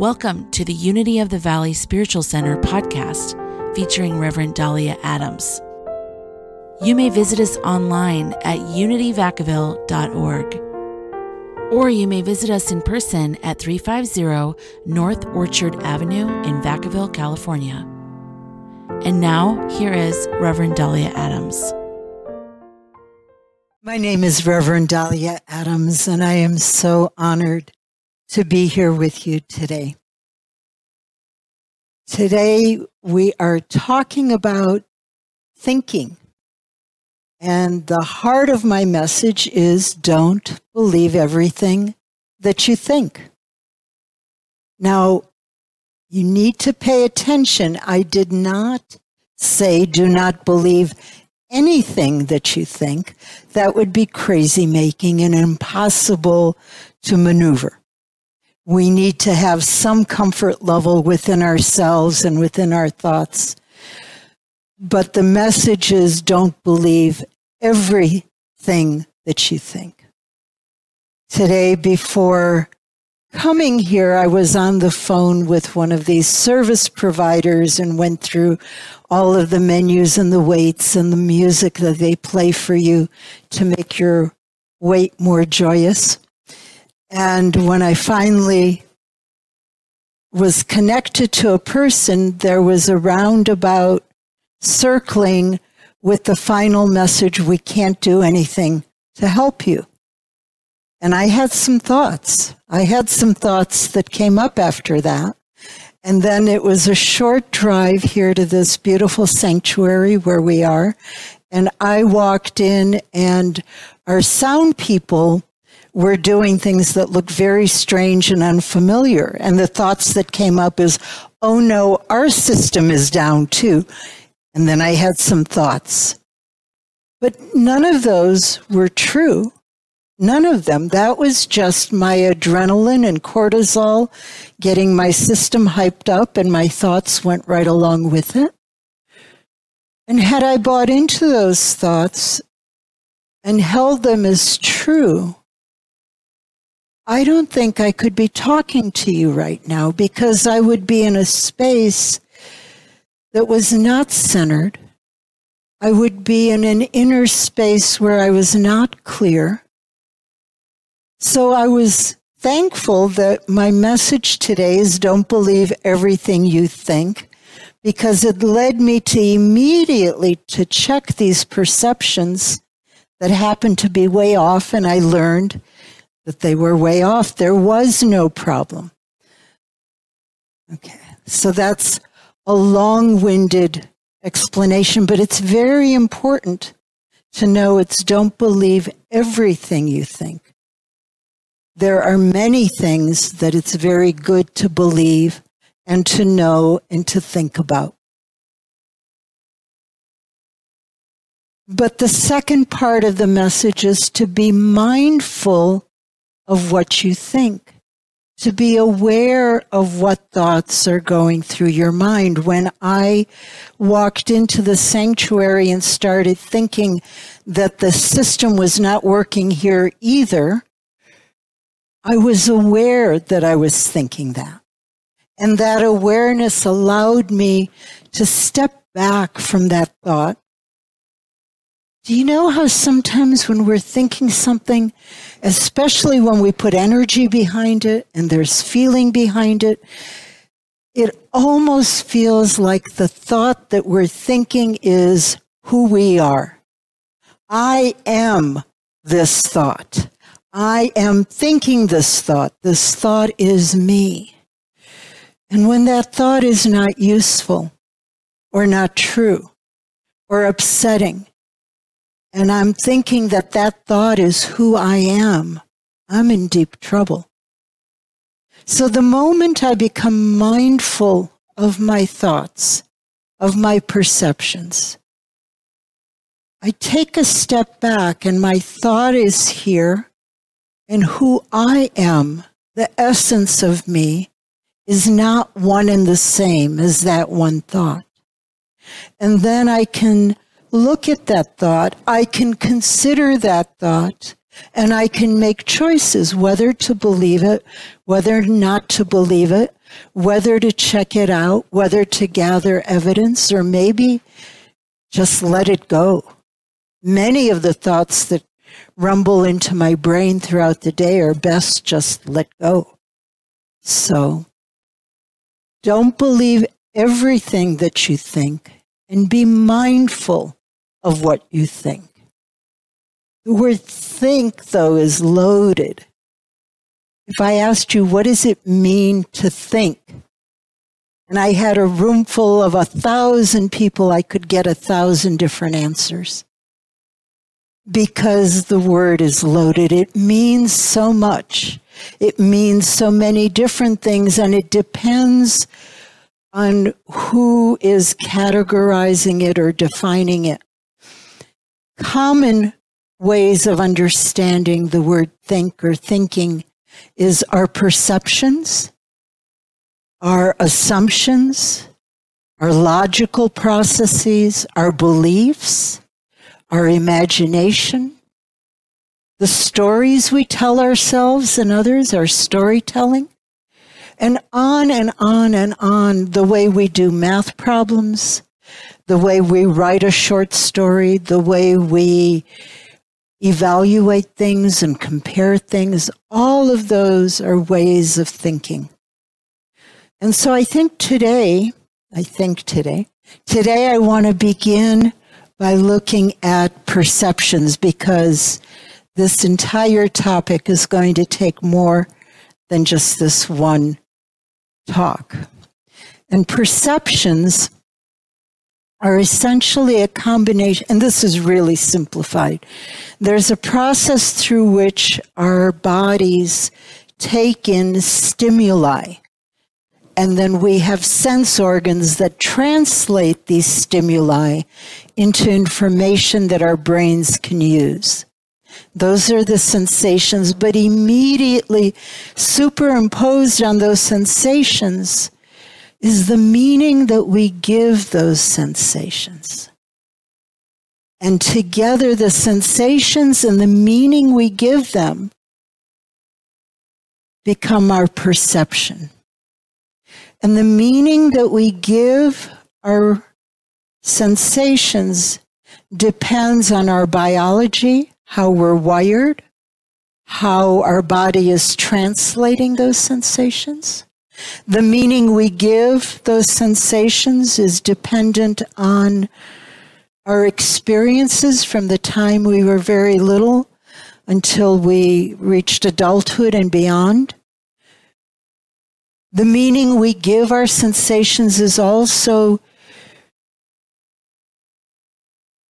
Welcome to the Unity of the Valley Spiritual Center podcast featuring Reverend Dahlia Adams. You may visit us online at unityvacaville.org. Or you may visit us in person at 350 North Orchard Avenue in Vacaville, California. And now, here is Reverend Dahlia Adams. My name is Reverend Dahlia Adams, and I am so honored to be here with you today. Today, we are talking about thinking. And the heart of my message is don't believe everything that you think. Now, you need to pay attention. I did not say do not believe anything that you think. That would be crazy making and impossible to maneuver we need to have some comfort level within ourselves and within our thoughts. But the message is don't believe everything that you think. Today, before coming here, I was on the phone with one of these service providers and went through all of the menus and the waits and the music that they play for you to make your wait more joyous. And when I finally was connected to a person, there was a roundabout circling with the final message we can't do anything to help you. And I had some thoughts. I had some thoughts that came up after that. And then it was a short drive here to this beautiful sanctuary where we are. And I walked in, and our sound people we're doing things that look very strange and unfamiliar. And the thoughts that came up is, oh no, our system is down too. And then I had some thoughts. But none of those were true. None of them. That was just my adrenaline and cortisol getting my system hyped up, and my thoughts went right along with it. And had I bought into those thoughts and held them as true, I don't think I could be talking to you right now because I would be in a space that was not centered. I would be in an inner space where I was not clear. So I was thankful that my message today is don't believe everything you think because it led me to immediately to check these perceptions that happened to be way off and I learned that they were way off. There was no problem. Okay, so that's a long winded explanation, but it's very important to know it's don't believe everything you think. There are many things that it's very good to believe and to know and to think about. But the second part of the message is to be mindful of what you think, to be aware of what thoughts are going through your mind. When I walked into the sanctuary and started thinking that the system was not working here either, I was aware that I was thinking that. And that awareness allowed me to step back from that thought do you know how sometimes when we're thinking something, especially when we put energy behind it and there's feeling behind it, it almost feels like the thought that we're thinking is who we are. I am this thought. I am thinking this thought. This thought is me. And when that thought is not useful or not true or upsetting, and I'm thinking that that thought is who I am, I'm in deep trouble. So the moment I become mindful of my thoughts, of my perceptions, I take a step back and my thought is here and who I am, the essence of me, is not one and the same as that one thought. And then I can look at that thought, I can consider that thought, And I can make choices whether to believe it, whether not to believe it, whether to check it out, whether to gather evidence, or maybe just let it go. Many of the thoughts that rumble into my brain throughout the day are best just let go. So don't believe everything that you think and be mindful of what you think. The word think, though, is loaded. If I asked you, what does it mean to think? And I had a room full of a thousand people, I could get a thousand different answers. Because the word is loaded. It means so much. It means so many different things, and it depends on who is categorizing it or defining it. Common ways of understanding the word think or thinking is our perceptions, our assumptions, our logical processes, our beliefs, our imagination, the stories we tell ourselves and others, our storytelling, and on and on and on the way we do math problems, the way we write a short story, the way we evaluate things and compare things. All of those are ways of thinking. And so I think today, I think today, today I want to begin by looking at perceptions because this entire topic is going to take more than just this one talk. And perceptions are essentially a combination, and this is really simplified. There's a process through which our bodies take in stimuli. And then we have sense organs that translate these stimuli into information that our brains can use. Those are the sensations, but immediately superimposed on those sensations is the meaning that we give those sensations. And together, the sensations and the meaning we give them become our perception. And the meaning that we give our sensations depends on our biology, how we're wired, how our body is translating those sensations. The meaning we give those sensations is dependent on our experiences from the time we were very little until we reached adulthood and beyond. The meaning we give our sensations is also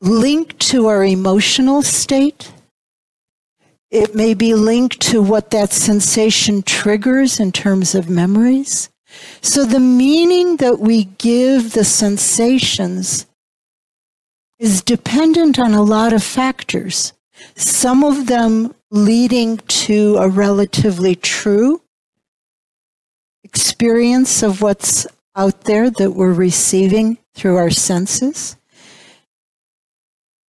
linked to our emotional state. It may be linked to what that sensation triggers in terms of memories. So the meaning that we give the sensations is dependent on a lot of factors, some of them leading to a relatively true experience of what's out there that we're receiving through our senses.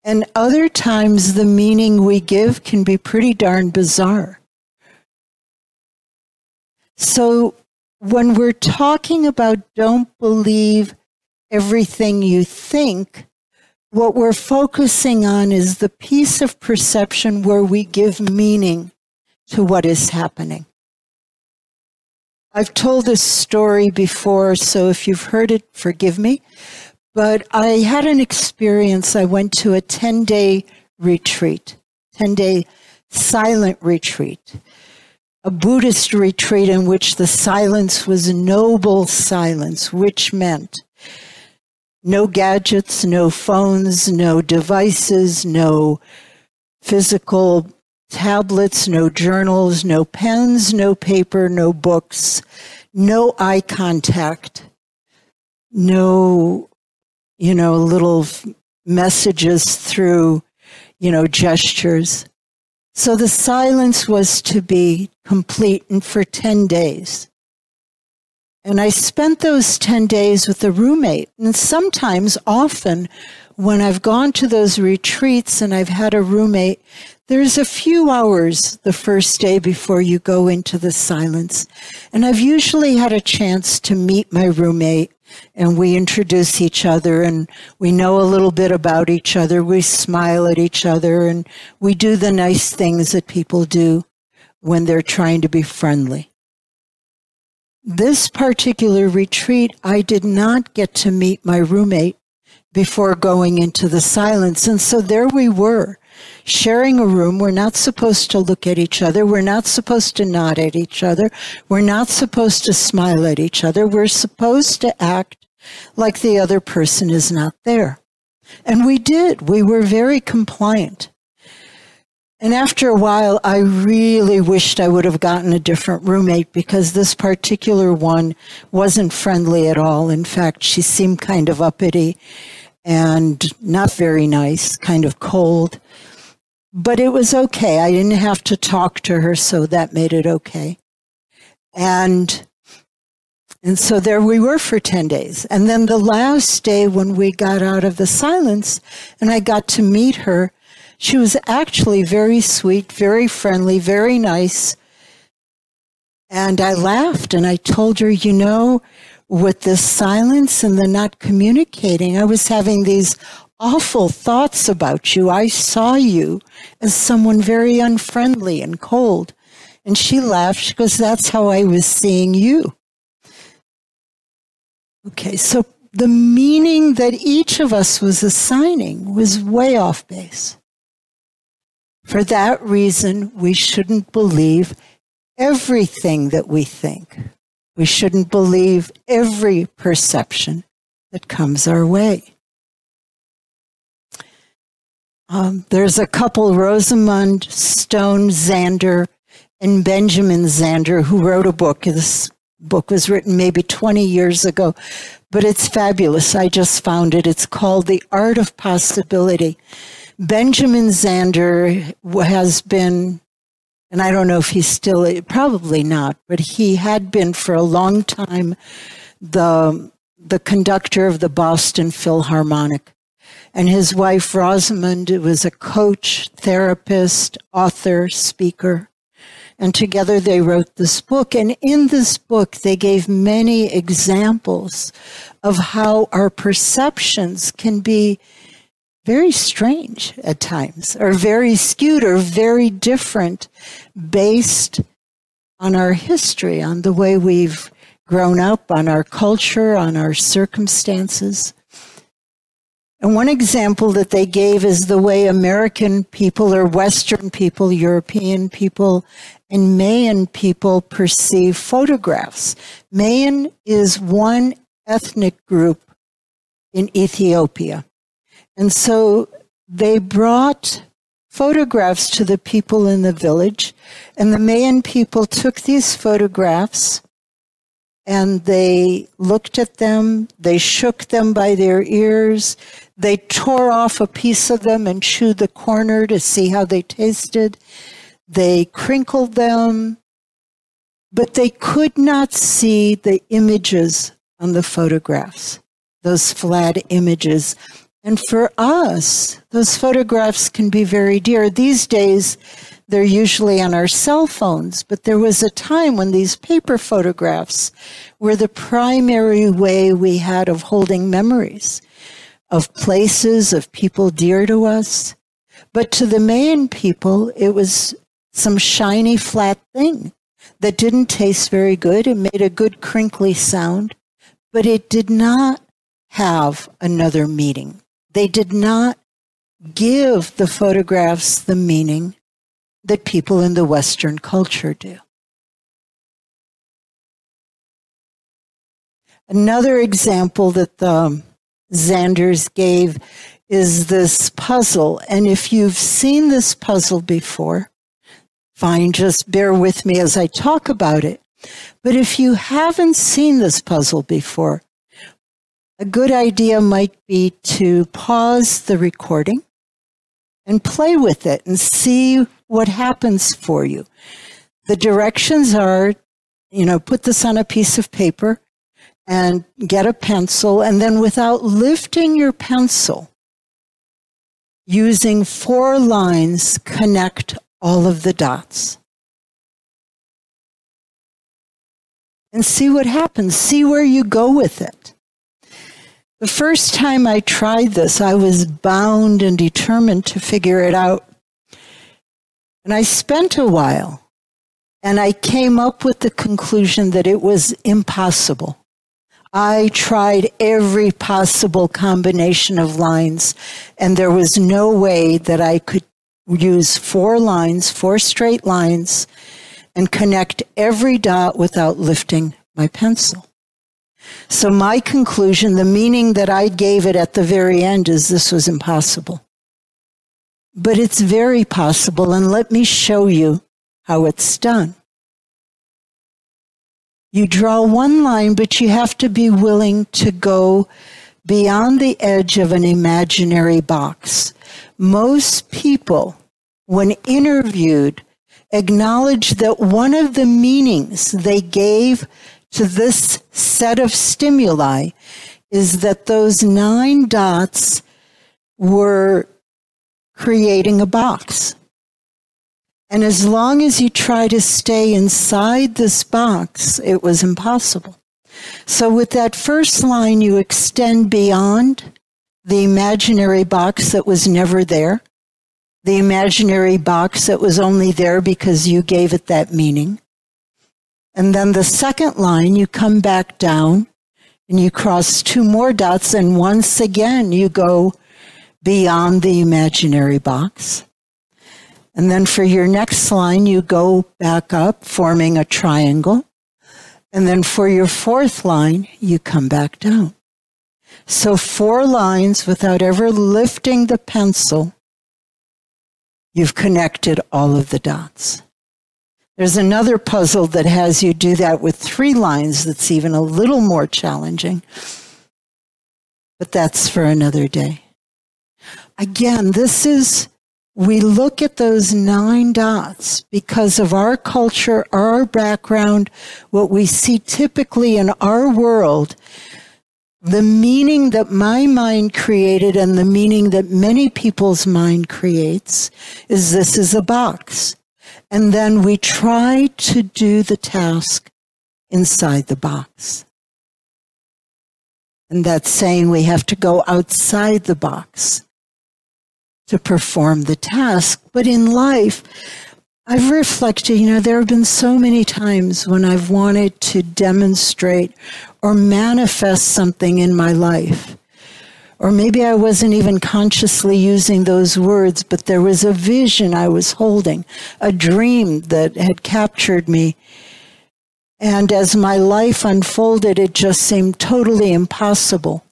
And other times, the meaning we give can be pretty darn bizarre. So, when we're talking about don't believe everything you think, what we're focusing on is the piece of perception where we give meaning to what is happening. I've told this story before, so if you've heard it, forgive me. But I had an experience. I went to a 10 day retreat, 10 day silent retreat, a Buddhist retreat in which the silence was noble silence, which meant no gadgets, no phones, no devices, no physical tablets, no journals, no pens, no paper, no books, no eye contact, no you know, little messages through, you know, gestures. So the silence was to be complete and for 10 days. And I spent those 10 days with a roommate. And sometimes, often, when I've gone to those retreats and I've had a roommate, there's a few hours the first day before you go into the silence. And I've usually had a chance to meet my roommate and we introduce each other and we know a little bit about each other. We smile at each other and we do the nice things that people do when they're trying to be friendly. This particular retreat, I did not get to meet my roommate before going into the silence. And so there we were, sharing a room. We're not supposed to look at each other. We're not supposed to nod at each other. We're not supposed to smile at each other. We're supposed to act like the other person is not there. And we did. We were very compliant. And after a while, I really wished I would have gotten a different roommate because this particular one wasn't friendly at all. In fact, she seemed kind of uppity and not very nice, kind of cold. But it was okay. I didn't have to talk to her, so that made it okay. And and so there we were for 10 days. And then the last day when we got out of the silence and I got to meet her, she was actually very sweet, very friendly, very nice. And I laughed and I told her, you know, with the silence and the not communicating, I was having these awful thoughts about you. I saw you as someone very unfriendly and cold. And she laughed. She goes, That's how I was seeing you. Okay, so the meaning that each of us was assigning was way off base. For that reason, we shouldn't believe everything that we think. We shouldn't believe every perception that comes our way. Um, there's a couple, Rosamund Stone Zander and Benjamin Zander, who wrote a book. This book was written maybe 20 years ago, but it's fabulous. I just found it. It's called The Art of Possibility. Benjamin Zander has been, and I don't know if he's still, probably not, but he had been for a long time the, the conductor of the Boston Philharmonic. And his wife, Rosamund, was a coach, therapist, author, speaker. And together they wrote this book. And in this book, they gave many examples of how our perceptions can be very strange at times, or very skewed, or very different based on our history, on the way we've grown up, on our culture, on our circumstances. And one example that they gave is the way American people or Western people, European people, and Mayan people perceive photographs. Mayan is one ethnic group in Ethiopia. And so they brought photographs to the people in the village, and the Mayan people took these photographs and they looked at them, they shook them by their ears, they tore off a piece of them and chewed the corner to see how they tasted, they crinkled them, but they could not see the images on the photographs, those flat images and for us, those photographs can be very dear. These days, they're usually on our cell phones, but there was a time when these paper photographs were the primary way we had of holding memories of places, of people dear to us. But to the Mayan people, it was some shiny flat thing that didn't taste very good. It made a good crinkly sound, but it did not have another meaning. They did not give the photographs the meaning that people in the Western culture do. Another example that the Zanders gave is this puzzle. And if you've seen this puzzle before, fine, just bear with me as I talk about it. But if you haven't seen this puzzle before, a good idea might be to pause the recording and play with it and see what happens for you. The directions are, you know, put this on a piece of paper and get a pencil, and then without lifting your pencil, using four lines, connect all of the dots. And see what happens. See where you go with it. The first time I tried this, I was bound and determined to figure it out. And I spent a while and I came up with the conclusion that it was impossible. I tried every possible combination of lines, and there was no way that I could use four lines, four straight lines, and connect every dot without lifting my pencil. So my conclusion, the meaning that I gave it at the very end is this was impossible. But it's very possible, and let me show you how it's done. You draw one line, but you have to be willing to go beyond the edge of an imaginary box. Most people, when interviewed, acknowledge that one of the meanings they gave to this set of stimuli is that those nine dots were creating a box. And as long as you try to stay inside this box, it was impossible. So with that first line, you extend beyond the imaginary box that was never there, the imaginary box that was only there because you gave it that meaning. And then the second line, you come back down and you cross two more dots, and once again, you go beyond the imaginary box. And then for your next line, you go back up, forming a triangle. And then for your fourth line, you come back down. So four lines without ever lifting the pencil, you've connected all of the dots. There's another puzzle that has you do that with three lines that's even a little more challenging, but that's for another day. Again, this is we look at those nine dots because of our culture, our background, what we see typically in our world, the meaning that my mind created and the meaning that many people's mind creates is this is a box. And then we try to do the task inside the box. And that's saying we have to go outside the box to perform the task. But in life, I've reflected, you know, there have been so many times when I've wanted to demonstrate or manifest something in my life. Or maybe I wasn't even consciously using those words, but there was a vision I was holding, a dream that had captured me. And as my life unfolded, it just seemed totally impossible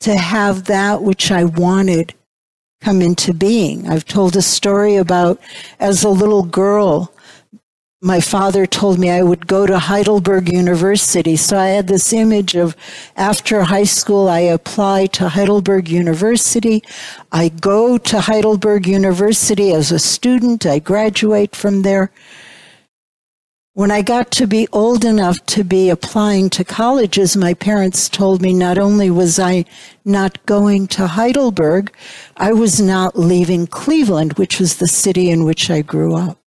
to have that which I wanted come into being. I've told a story about as a little girl, my father told me I would go to Heidelberg University. So I had this image of after high school, I apply to Heidelberg University. I go to Heidelberg University as a student. I graduate from there. When I got to be old enough to be applying to colleges, my parents told me not only was I not going to Heidelberg, I was not leaving Cleveland, which was the city in which I grew up.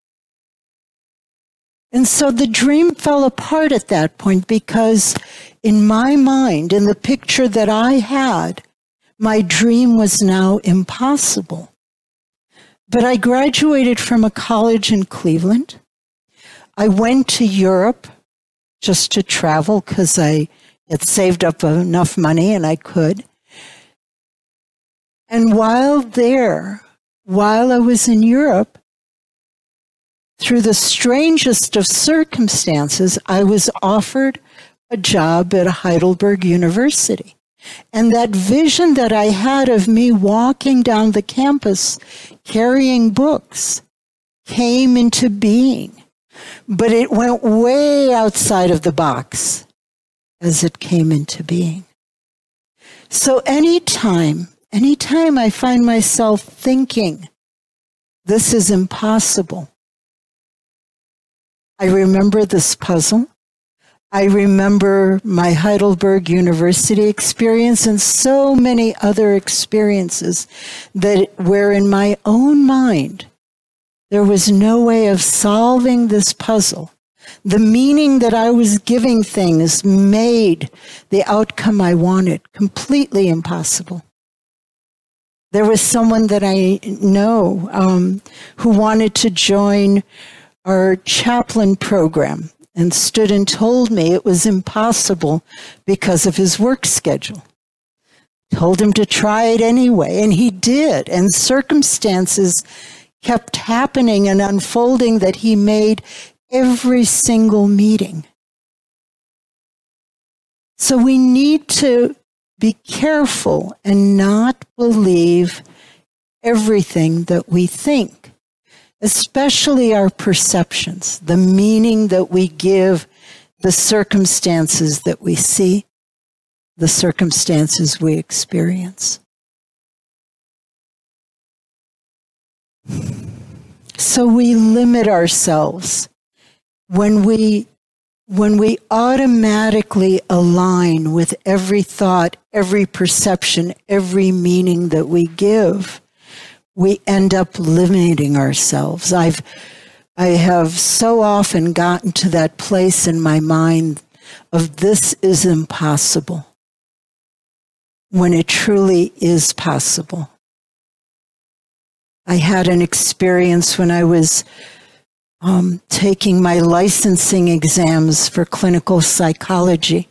And so the dream fell apart at that point because in my mind, in the picture that I had, my dream was now impossible. But I graduated from a college in Cleveland. I went to Europe just to travel because I had saved up enough money and I could. And while there, while I was in Europe, through the strangest of circumstances, I was offered a job at Heidelberg University. And that vision that I had of me walking down the campus carrying books came into being but it went way outside of the box as it came into being. So anytime, anytime I find myself thinking, this is impossible, I remember this puzzle. I remember my Heidelberg University experience and so many other experiences that where in my own mind there was no way of solving this puzzle. The meaning that I was giving things made the outcome I wanted completely impossible. There was someone that I know um, who wanted to join our chaplain program and stood and told me it was impossible because of his work schedule. Told him to try it anyway, and he did. And circumstances kept happening and unfolding that he made every single meeting. So we need to be careful and not believe everything that we think especially our perceptions, the meaning that we give the circumstances that we see, the circumstances we experience. So we limit ourselves when we when we automatically align with every thought, every perception, every meaning that we give we end up limiting ourselves. I've, I have so often gotten to that place in my mind of this is impossible when it truly is possible. I had an experience when I was um, taking my licensing exams for clinical psychology.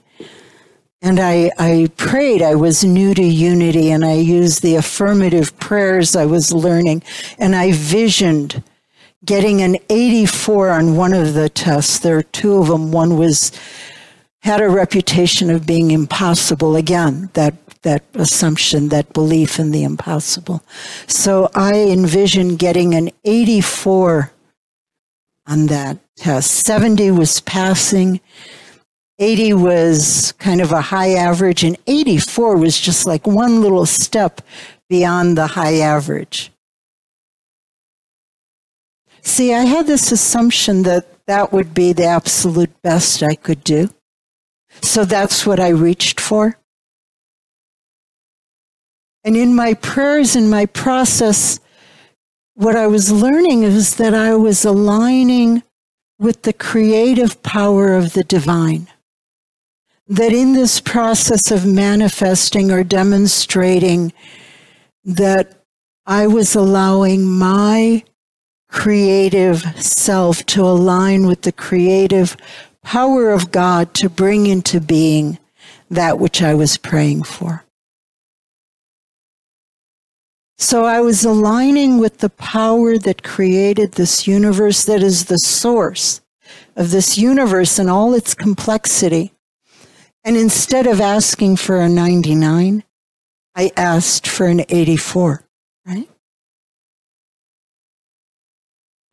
And I, I prayed. I was new to unity and I used the affirmative prayers I was learning. And I visioned getting an 84 on one of the tests. There are two of them. One was, had a reputation of being impossible. Again, that, that assumption, that belief in the impossible. So I envisioned getting an 84 on that test. 70 was passing 80 was kind of a high average, and 84 was just like one little step beyond the high average. See, I had this assumption that that would be the absolute best I could do. So that's what I reached for. And in my prayers, in my process, what I was learning is that I was aligning with the creative power of the divine that in this process of manifesting or demonstrating that I was allowing my creative self to align with the creative power of God to bring into being that which I was praying for. So I was aligning with the power that created this universe that is the source of this universe and all its complexity. And instead of asking for a 99, I asked for an 84, right?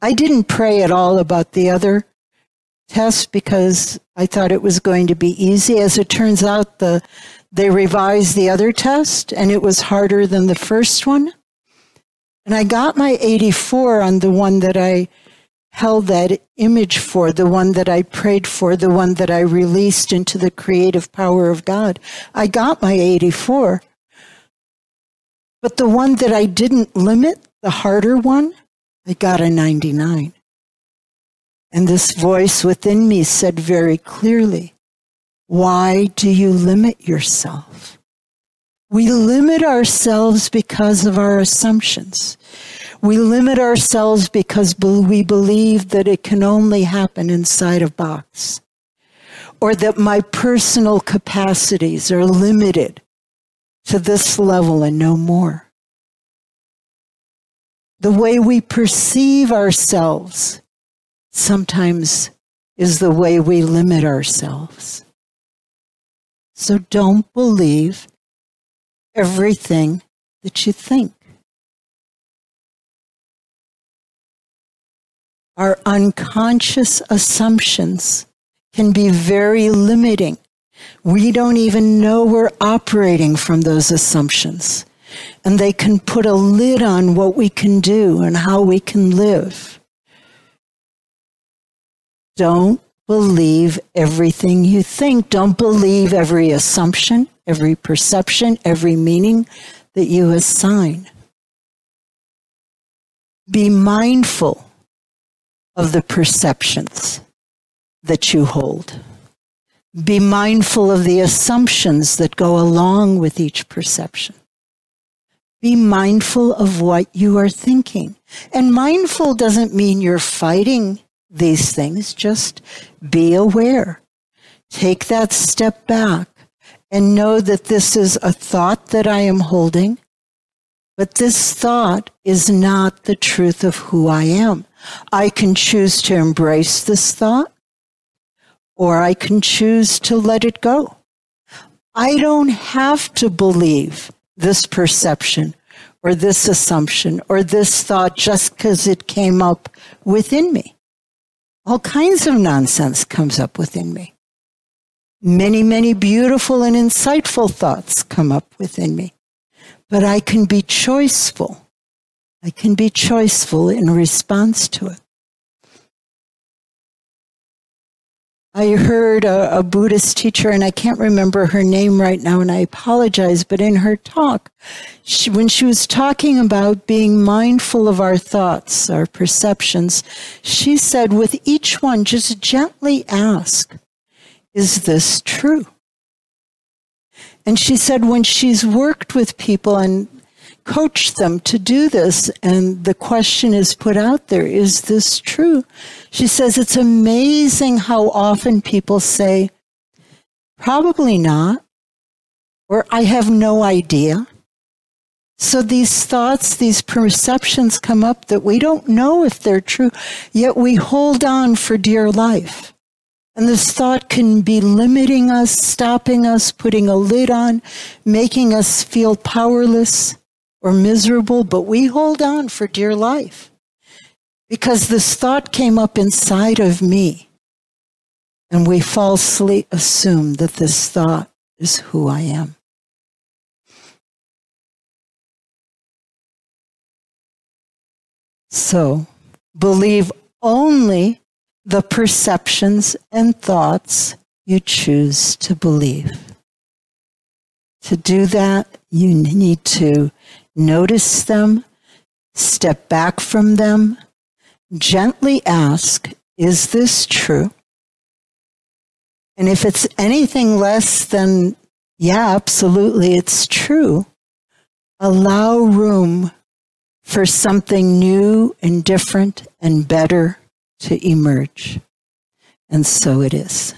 I didn't pray at all about the other test because I thought it was going to be easy. As it turns out, the, they revised the other test and it was harder than the first one. And I got my 84 on the one that I held that image for, the one that I prayed for, the one that I released into the creative power of God. I got my 84. But the one that I didn't limit, the harder one, I got a 99. And this voice within me said very clearly, why do you limit yourself? We limit ourselves because of our assumptions. We limit ourselves because we believe that it can only happen inside a box or that my personal capacities are limited to this level and no more. The way we perceive ourselves sometimes is the way we limit ourselves. So don't believe everything that you think. Our unconscious assumptions can be very limiting. We don't even know we're operating from those assumptions. And they can put a lid on what we can do and how we can live. Don't believe everything you think. Don't believe every assumption, every perception, every meaning that you assign. Be mindful of the perceptions that you hold. Be mindful of the assumptions that go along with each perception. Be mindful of what you are thinking. And mindful doesn't mean you're fighting these things. Just be aware. Take that step back and know that this is a thought that I am holding, but this thought is not the truth of who I am. I can choose to embrace this thought or I can choose to let it go. I don't have to believe this perception or this assumption or this thought just because it came up within me. All kinds of nonsense comes up within me. Many, many beautiful and insightful thoughts come up within me. But I can be choiceful. I can be choiceful in response to it. I heard a, a, Buddhist teacher, and I can't remember her name right now, and I apologize, but in her talk, she, when she was talking about being mindful of our thoughts, our perceptions, she said, with each one, just gently ask, is this true? And she said, when she's worked with people and coach them to do this. And the question is put out there is this true? She says it's amazing how often people say, probably not, or I have no idea. So these thoughts, these perceptions come up that we don't know if they're true, yet we hold on for dear life. And this thought can be limiting us, stopping us, putting a lid on, making us feel powerless or miserable, but we hold on for dear life because this thought came up inside of me. And we falsely assume that this thought is who I am. So, believe only the perceptions and thoughts you choose to believe. To do that, you need to notice them, step back from them, gently ask, Is this true? And if it's anything less than, yeah, absolutely, it's true, allow room for something new and different and better to emerge. And so it is.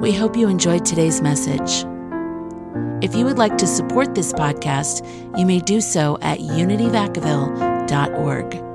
We hope you enjoyed today's message. If you would like to support this podcast, you may do so at unityvacaville.org.